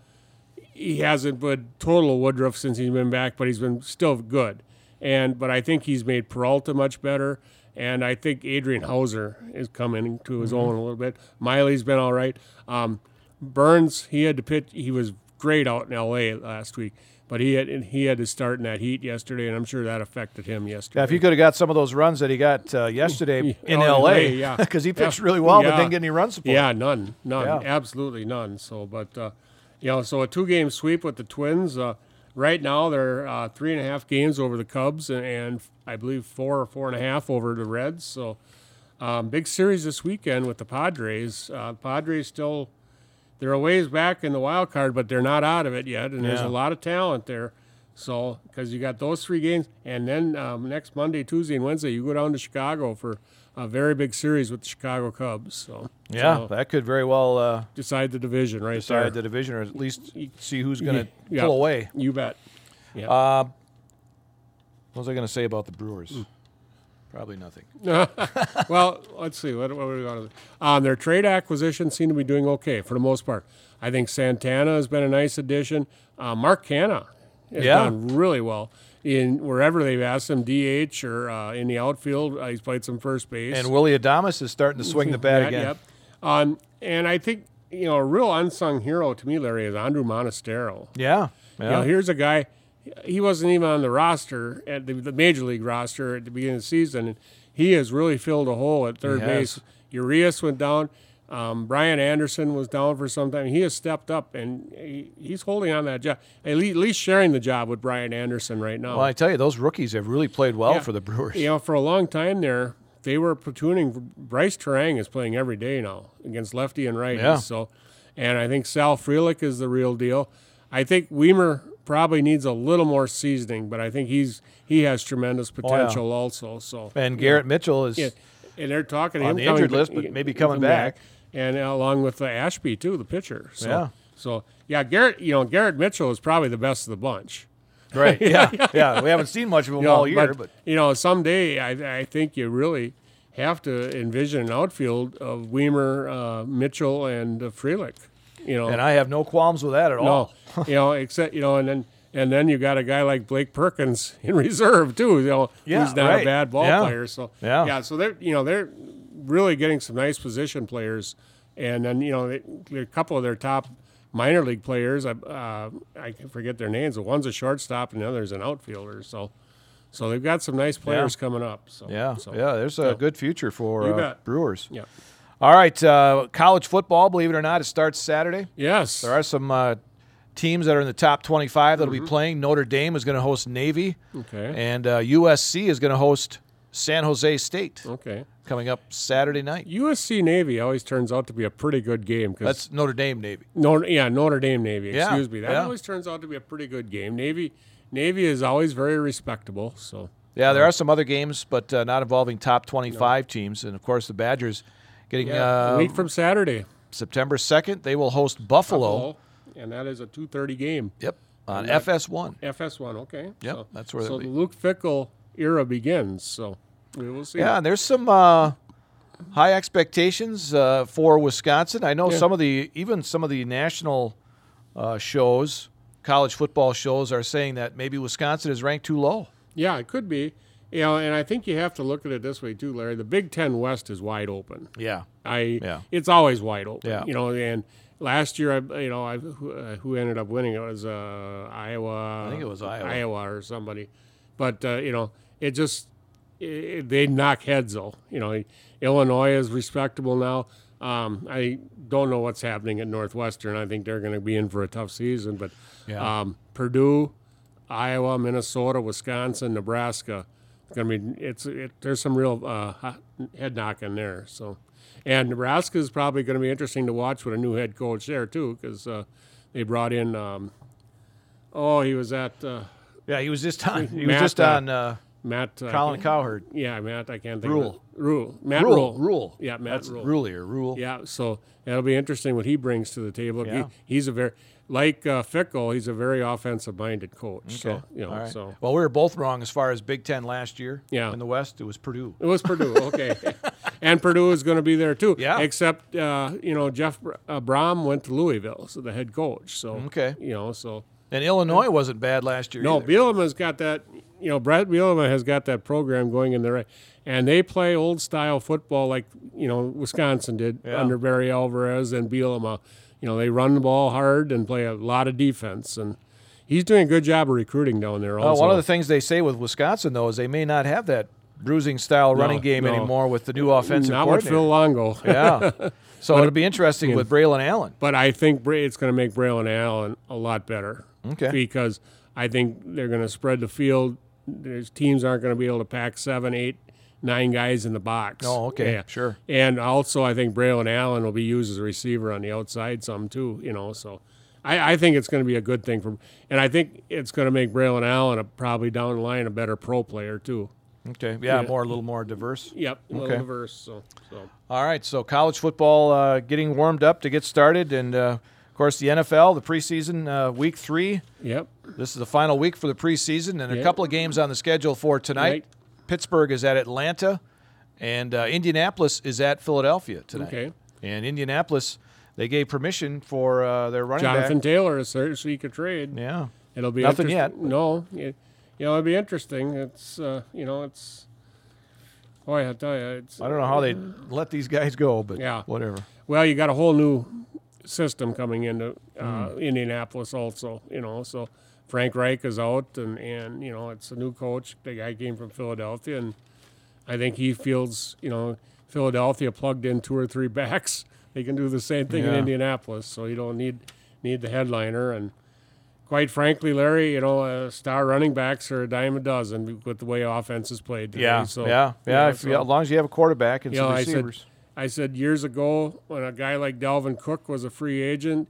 he hasn't been total Woodruff since he's been back, but he's been still good. And but I think he's made Peralta much better, and I think Adrian Houser is coming to his own a little bit. Miley's been all right. Um, Burnes, he had to pitch. He was great out in L.A. last week, but he had he had to start in that heat yesterday, and I'm sure that affected him yesterday. Yeah, if he could have got some of those runs that he got uh, yesterday in Oh, LA, yeah. because he pitched Yeah. really well, but didn't get any run support. Yeah, none, none, Yeah. absolutely none. So, but uh, you know, so a two-game sweep with the Twins. Uh, right now, they're uh, three and a half games over the Cubs, and, and I believe four or four and a half over the Reds. So, um, big series this weekend with the Padres. Uh, Padres still they're a ways back in the wild card, but they're not out of it yet, and there's a lot of talent there. So, because you got those three games, and then um, next Monday, Tuesday, and Wednesday, you go down to Chicago for a very big series with the Chicago Cubs. So, Yeah, so that could very well uh, decide the division right decide there. the division, or at least see who's going to Yeah. pull away. You bet. What was I going to say about the Brewers? Hmm. Probably nothing. well, let's see. What, what are we going to? Um, their trade acquisitions seem to be doing okay for the most part. I think Santana has been a nice addition. Uh, Mark Canha has Yeah. done really well in wherever they've asked him, DH or uh, in the outfield. Uh, he's played some first base. And Willy Adames is starting to swing the bat That- again. Yep. Um, and I think you know a real unsung hero to me, Larry, is Andruw Monasterio. Yeah, You know, here's a guy. He wasn't even on the roster at the, the major league roster at the beginning of the season, and he has really filled a hole at third base. Urias went down. Um, Brian Anderson was down for some time. He has stepped up, and he, he's holding on that job. At least, at least sharing the job with Brian Anderson right now. well, I tell you, those rookies have really played well Yeah. for the Brewers. You know, for a long time there, they were platooning. Brice Turang is playing every day now against lefty and righty. Yeah. So, and I think Sal Frelick is the real deal. I think Wiemer probably needs a little more seasoning, but I think he's he has tremendous potential also. So And Garrett Mitchell is yeah, and they're talking On the injured list, but maybe coming coming back. and along with uh, Ashby too, the pitcher. So, Yeah. So yeah, Garrett. You know, Garrett Mitchell is probably the best of the bunch. right. Yeah, yeah. We haven't seen much of him You know, all year, but, you know, someday I, I think you really have to envision an outfield of Wiemer, uh, Mitchell, and uh, Frelick. You know, and I have no qualms with that at all. you know, except you know, and then and then you got a guy like Blake Perkins in reserve too. You know, Yeah, who's not right. a bad ball Yeah. player. So Yeah. yeah, so they're you know they're really getting some nice position players, and then you know they, a couple of their top minor league players. I uh, I forget their names. but One's a shortstop and the other's an outfielder. So. So they've got some nice players coming up. So Yeah, so, yeah. There's a good future for uh. Brewers. yeah. All right, uh, college football. Believe it or not, it starts Saturday. Yes. There are some uh, teams that are in the top 25 that'll Mm-hmm. be playing. Notre Dame is going to host Navy, Okay. and uh, USC is going to host San Jose State Okay. coming up Saturday night. USC Navy always turns out to be a pretty good game because That's Notre Dame Navy. Notre, yeah, Notre Dame Navy. Yeah, Excuse me. That yeah. always turns out to be a pretty good game. Navy, Navy is always very respectable. So Yeah, there are some other games, but uh, not involving top 25 teams. And of course, the Badgers getting yeah, a week from Saturday, September 2nd. They will host Buffalo. Buffalo, and that is a two thirty game. Yep, on that- FS1. FS1. Okay. Yep, So, that's where So the. Luke Fickell era begins. So we will see. Yeah, and there's some uh, high expectations uh, for Wisconsin. I know Yeah. some of the even some of the national uh, shows, college football shows, are saying that maybe Wisconsin is ranked too low. Yeah, it could be. You know, and I think you have to look at it this way too, Larry. The Big Ten West is wide open. Yeah, I Yeah. it's always wide open. Yeah. You know, and last year I you know I who, uh, who ended up winning it was uh, Iowa. I think it was Iowa. Iowa or somebody, but uh, you know it just it, they knock heads though. You know, Illinois is respectable now. Um, I don't know what's happening at Northwestern. I think they're going to be in for a tough season, but Yeah. um, Purdue, Iowa, Minnesota, Wisconsin, Nebraska. Gonna be it's it, there's some real uh, head knocking there. So, and Nebraska is probably going to be interesting to watch with a new head coach there too, because uh, they brought in. Um, oh, he was at uh, yeah. He was just on. He was Matt, just uh, on uh, Matt uh, Colin Cowherd. Yeah, Matt. I can't think Rhule. of it. Rhule. Matt Rhule, Rhule. Rhule. Yeah, Matt That's Rhule. Or Rhule. Yeah, so that'll be interesting what he brings to the table. Yeah. He, he's a very like uh, Fickell. He's a very offensive-minded coach. So you know, right. so Well, we were both wrong as far as Big Ten last year. Yeah. In the West, it was Purdue. It was Purdue, okay. and Purdue is going to be there too. Yeah. Except, uh, you know, Jeff uh, Brohm went to Louisville, so the head coach. So Okay. you know, so And Illinois wasn't bad last year. no, either. Bielema's got that. You know, Brad Bielema has got that program going in the right, and they play old style football like you know Wisconsin did Yeah. under Barry Alvarez and Bielema. You know, they run the ball hard and play a lot of defense, and he's doing a good job of recruiting down there. Uh, Also, one of the things they say with Wisconsin, though, is they may not have that bruising style running game no. anymore with the new offensive not with coordinator. Phil Longo. yeah. So it'll be interesting with Braelon Allen. But I think it's going to make Braelon Allen a lot better. Okay. Because I think they're going to spread the field. There's teams aren't going to be able to pack seven, eight, nine guys in the box. Oh, okay. yeah. Sure. And also, I think Braelon Allen will be used as a receiver on the outside some too. You know, so I, I think it's going to be a good thing for, and I think it's going to make Braelon Allen a, probably down the line a better pro player too. Okay. Yeah, Yeah. more a little more diverse. Yep. A Okay. little diverse. So, so All right. So college football uh, getting warmed up to get started, and uh, of course the NFL, the preseason uh, week three. yep. This is the final week for the preseason, and a couple of games on the schedule for tonight. Right. Pittsburgh is at Atlanta, and uh, Indianapolis is at Philadelphia tonight. Okay. And Indianapolis, they gave permission for uh, their running Jonathan back. Taylor is there, so he could trade. Yeah. It'll be Nothing yet. No, it, you know, it'll be interesting. It's uh, you know, it's. Boy, I tell you, it's. I don't know how they let these guys go, but Yeah. whatever. Well, you got a whole new system coming into uh, Hmm. Indianapolis, also. You know, so Frank Reich is out, and and you know, it's a new coach. The guy came from Philadelphia, and I think he feels you know Philadelphia plugged in two or three backs. They can do the same thing in Indianapolis, so you don't need need the headliner and. Quite frankly, Larry, you know, uh, star running backs are a dime a dozen with the way offense is played. Today. Yeah, so, yeah, yeah. if, so- yeah, as long as you have a quarterback and you some know, I said, receivers. I said years ago when a guy like Dalvin Cook was a free agent,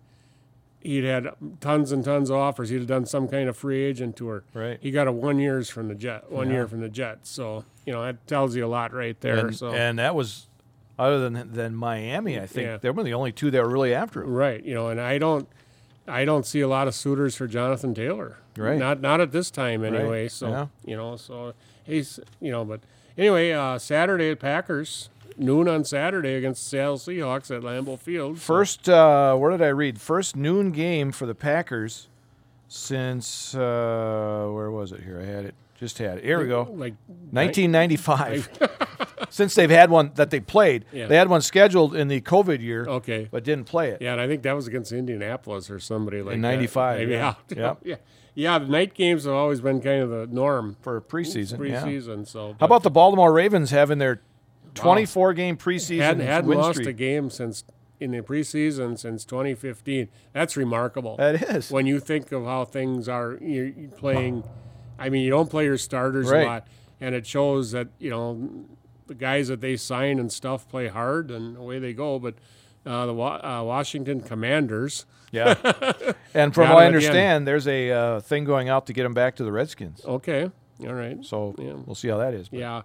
he'd had tons and tons of offers. He'd have done some kind of free agent tour. Right. He got a one years from the Jet, one year from the Jets. So you know that tells you a lot right there. and, so and that was other than than Miami. I think Yeah. they were the only two that were really after him. right, you know, and I don't, I don't see a lot of suitors for Jonathan Taylor. Right. Not not at this time anyway. So Yeah. you know, so he's you know, but anyway, uh, Saturday at Packers. Noon on Saturday against the Seattle Seahawks at Lambeau Field. So- First, uh, where did I read? First noon game for the Packers since uh, where was it? Here I had it. Just had it. Here we go. Like 1995. since they've had one that they played, Yeah. they had one scheduled in the COVID year, okay. but didn't play it. Yeah, and I think that was against Indianapolis or somebody like In 95, Maybe, yeah. yeah. Yeah. yeah. Yeah, the night games have always been kind of the norm for preseason. yeah. preseason. So How about the Baltimore Ravens having their 24 game preseason hadn't, hadn't lost streak? a game since in the preseason since 2015. That's remarkable. That is. when you think of how things are you're playing. I mean, you don't play your starters Right. a lot, and it shows that you know the guys that they sign and stuff play hard, and away they go. But uh, the Wa- uh, Washington Commanders. Yeah. and from what I understand, there's a uh, thing going out to get them back to the Redskins. Okay, all right. So Yeah. we'll see how that is. But Yeah.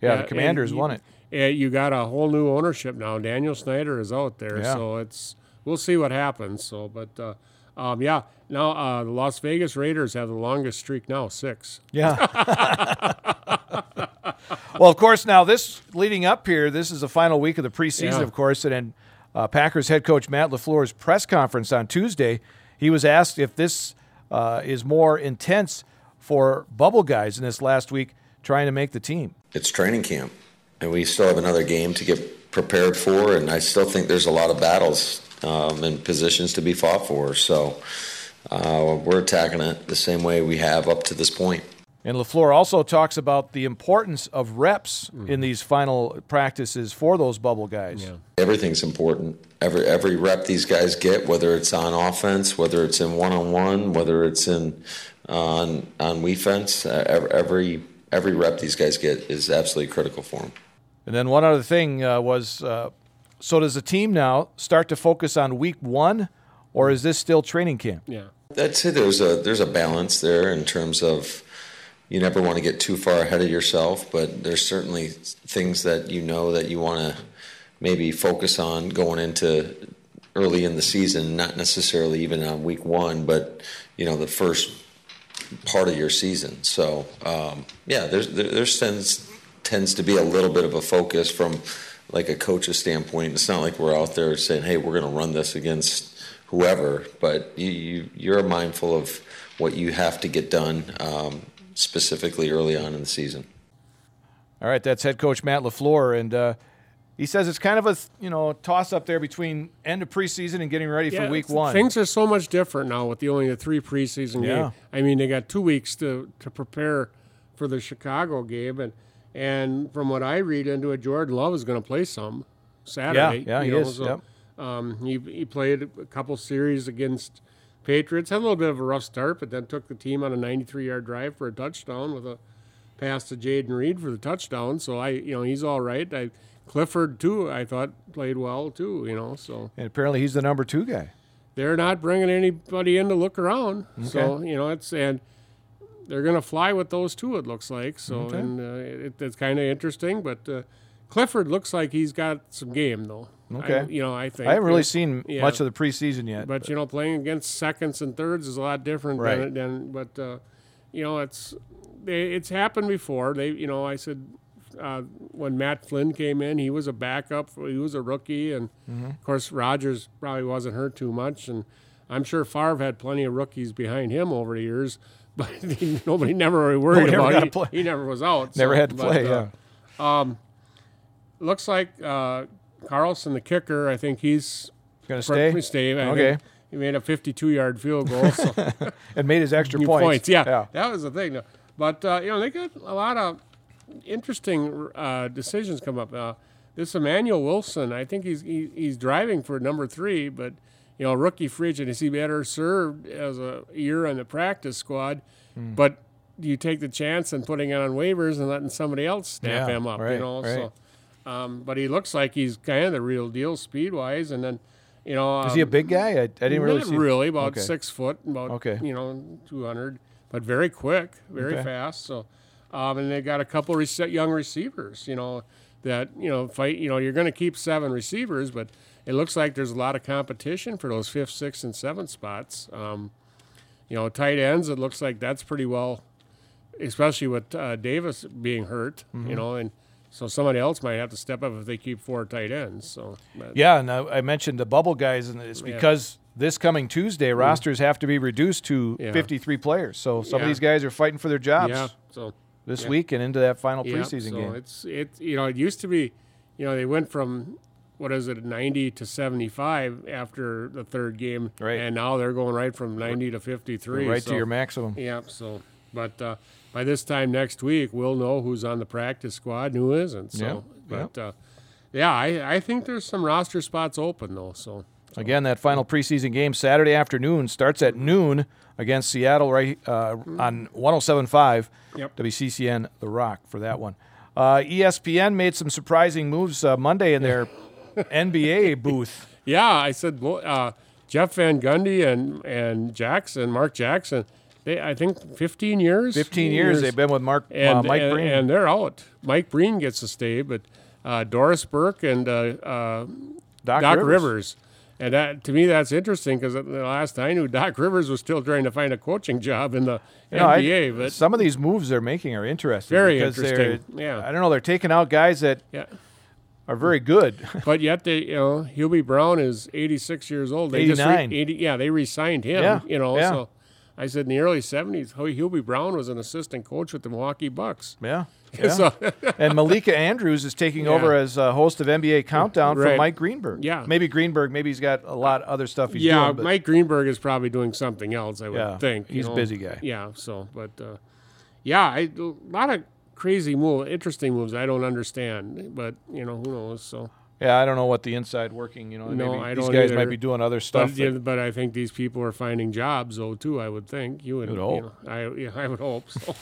yeah, the Commanders and won you- it. You got a whole new ownership now. Daniel Snyder is out there, Yeah. so it's we'll see what happens. So, but uh, um, yeah, now uh, the Las Vegas Raiders have the longest streak now, six. Yeah. well, of course, now this leading up here, this is the final week of the preseason, Yeah. of course, and in uh, Packers head coach Matt LaFleur's press conference on Tuesday, he was asked if this uh, is more intense for bubble guys in this last week trying to make the team. it's training camp, and we still have another game to get prepared for. And I still think there's a lot of battles um, and positions to be fought for. So uh, we're attacking it the same way we have up to this point. And LaFleur also talks about the importance of reps in these final practices for those bubble guys. Everything's important. Every every rep these guys get, whether it's on offense, whether it's in one on one, whether it's in on on defense, uh, every every rep these guys get is absolutely critical for them. And then one other thing uh, was uh, so does the team now start to focus on week one, or is this still training camp? Yeah, I'd say there's a there's a balance there in terms of you never want to get too far ahead of yourself, but there's certainly things that you know that you want to maybe focus on going into early in the season, not necessarily even on week one, but you know the first part of your season. So um, yeah, there's there's tends tends to be a little bit of a focus from like a coach's standpoint. It's not like we're out there saying, "Hey, we're going to run this against whoever," but you, you you're mindful of what you have to get done um, specifically early on in the season. All right, that's head coach Matt LaFleur, and uh, he says it's kind of a you know toss up there between end of preseason and getting ready yeah for week one. Things are so much different now with the only the three preseason Yeah. games. I mean, they got two weeks to to prepare for the Chicago game, and and from what I read into it, Jordan Love is going to play some Saturday. yeah, you he know, is, so, yep. Um, he he played a couple series against Patriots. Had a little bit of a rough start, but then took the team on a 93 yard drive for a touchdown with a pass to Jayden Reed for the touchdown. So I, you know, he's all right. I Clifford too. I thought played well too. You know, so and apparently he's the number two guy. they're not bringing anybody in to look around. Okay. So you know, it's and they're going to fly with those two. It looks like so, and uh, it, it's kind of interesting. But uh, Clifford looks like he's got some game though. Okay. I, you know, I think I haven't really seen Yeah. much of the preseason yet. But you know, playing against seconds and thirds is a lot different Right. than, than but uh, you know, it's they, it's happened before. They, you know, I said uh, when Matt Flynn came in, he was a backup. He was a rookie, and Mm-hmm. of course Rodgers probably wasn't hurt too much. And I'm sure Favre had plenty of rookies behind him over the years, but nobody never really worried never about it. play. He, never was out. Never so- had to but, play. uh, yeah, Looks like uh, Carlson, the kicker. I think he's going to stay stay. I Okay. He made a 52-yard field goal. So and made his extra points. points. Yeah, yeah. that was the thing. But uh, you know, they got a lot of interesting uh, decisions come up. Uh, this Emmanuel Wilson, I think he's he, he's driving for number three, but you know, rookie free agent, is he better served as a year on the practice squad? Hmm. But you take the chance and putting it on waivers and letting somebody else snap Yeah, him up? right, you know, right. so. Um, but he looks like he's kind of the real deal speed wise, and then, you know, Is he a um, big guy? I, I didn't really see. really about Okay. six foot, about Okay. you know two hundred, but very quick, very Okay. fast. So, um, and they got a couple rece- young receivers, you know, that you know fight. You know, you're going to keep seven receivers, but it looks like there's a lot of competition for those fifth, sixth, and seventh spots. Um, you know, tight ends. It looks like that's pretty well, especially with uh, Davis being hurt. Mm-hmm. You know, and so somebody else might have to step up if they keep four tight ends. So, but- Yeah, and I, I mentioned the bubble guys, and it's Yeah. because this coming Tuesday rosters have to be reduced to Yeah. 53 players. So some of these guys are fighting for their jobs yeah. So this yeah. week and into that final Yeah, preseason so game. It's it you know it used to be, you know they went from what is it ninety to seventy five after the third game, Right. And now they're going right from ninety to fifty three, right so, to your maximum. Yeah. So, but uh, by this time next week, we'll know who's on the practice squad and who isn't. So, Yeah, but uh, yeah, I I think there's some roster spots open though. So Again, that final preseason game Saturday afternoon starts at noon against Seattle right uh, on 107.5 Yep. WCCN The Rock for that one. Uh, ESPN made some surprising moves uh, Monday in their NBA booth. yeah, I said uh, Jeff Van Gundy and and Jackson, Mark Jackson. They, I think 15 years. 15 years they've been with Mark uh, and, Mike and, Breen. and they're out. Mike Breen gets to stay, but uh, Doris Burke and uh, uh, Doc, Doc, Rivers. Rivers. And that to me, that's interesting because uh, the last I knew, Doc Rivers was still trying to find a coaching job in the You know, I- NBA. but some of these moves they're making are interesting. Very because interesting, yeah. I don't know. They're taking out guys that yeah, are very good. but yet they, you know, Hubie Brown is 86 years old. They just 89. re- 80, yeah, they re-signed him. Yeah, you know, yeah. so I said in the early 70s, Hubie Brown was an assistant coach with the Milwaukee Bucks. yeah. yeah. So, and Malika Andrews is taking Yeah. over as uh, host of NBA Countdown from Mike Greenberg. Yeah. Maybe Greenberg. Maybe he's got a lot of other stuff he's yeah, doing. but- Mike Greenberg is probably doing something else. I would Yeah, think. he's a busy guy. Yeah. So, but uh, yeah, I, a lot of crazy move, interesting moves. I don't understand, but you know who knows. So, Yeah, I don't know what the inside working. You know, No, maybe I these don't guys either. might be doing other stuff. but, yeah, but I think these people are finding jobs though too. I would think you would. you hope. know, I yeah, I would hope. So.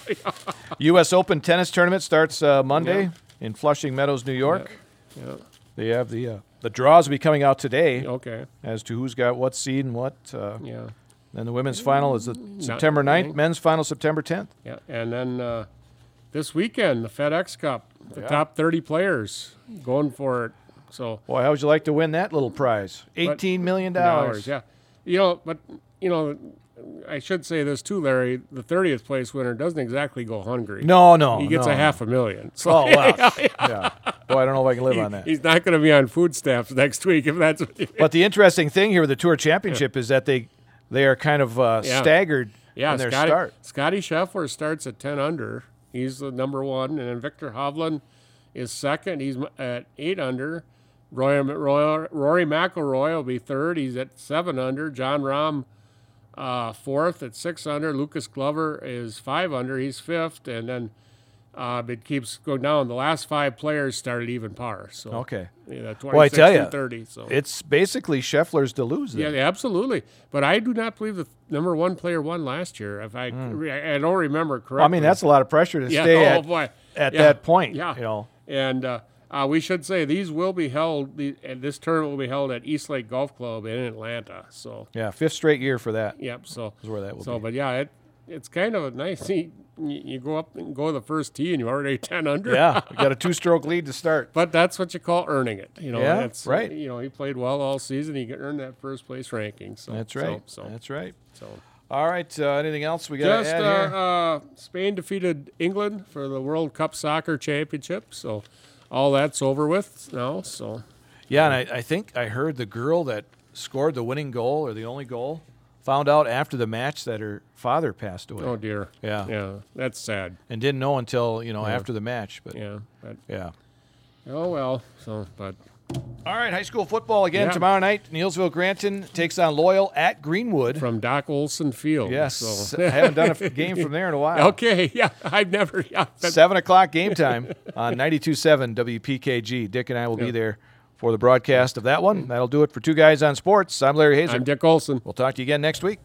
U.S. Open tennis tournament starts uh, Monday in Flushing Meadows, New York. yeah. They have the uh, the draws will be coming out today Okay. as to who's got what seed and what. Uh, Yeah. Then the women's final is the September 9th, men's final September 10th. Yeah. And then uh, this weekend, the FedEx Cup, the Yeah. top 30 players going for it. So Boy, how would you like to win that little prize? Eighteen million dollars. Yeah, you know, but you know, I should say this too, Larry. The thirtieth place winner doesn't exactly go hungry. No, no, he gets no. a half a million. So Oh wow. yeah. Boy, I don't know if I can live on that. he's not going to be on food stamps next week if that's. What But the interesting thing here with the Tour Championship is that they they are kind of uh, staggered yeah, in their Scotty, start. Scotty Scheffler starts at ten under. He's the number one, and then Viktor Hovland is second. He's at eight under. Roy, Roy, Rory McIlroy will be third. He's at seven under. Jon Rahm uh, fourth at six under. Lucas Glover is five under. He's fifth, and then uh, it keeps going down. The last five players started even par. So Okay. yeah, 26 Well, I tell you, 30. So It's basically Scheffler's to lose. yeah, absolutely. But I do not believe the number one player won last year. If I I don't remember correctly. Hmm. I mean, that's a lot of pressure to yeah. stay oh at, boy. at Yeah. that point. Yeah. You know. And uh, uh, we should say these will be held. The, and this tournament will be held at East Lake Golf Club in Atlanta. So Yeah, fifth straight year for that. yep. So Is where that will so, be. but yeah, it it's kind of a nice. You, you go up and go to the first tee, and you're already ten under. Yeah, we got a two-stroke lead to start. But that's what you call earning it. You know, Yeah, that's right. You know, he played well all season. He earned that first place ranking. So That's right. So, That's right. so. All right. Uh, anything else we got to Just add uh, here? uh, Spain defeated England for the World Cup Soccer Championship, so all that's over with now. So Yeah, and I, I think I heard the girl that scored the winning goal or the only goal found out after the match that her father passed away oh dear, Yeah. yeah, that's sad. and didn't know until you know after the match. But Yeah, but yeah. oh well. So but All right, high school football again Yeah. tomorrow night. Neillsville Granton takes on Loyal at Greenwood. from Doc Olson Field. yes, So. I haven't done a game from there in a while. okay. Yeah, I've never. Yeah. Seven o'clock game time on 92.7 WPKG. Dick and I will be there for the broadcast of that one. That'll do it for Two Guys on Sports. I'm Larry Hazer. I'm Dick Olson. We'll talk to you again next week.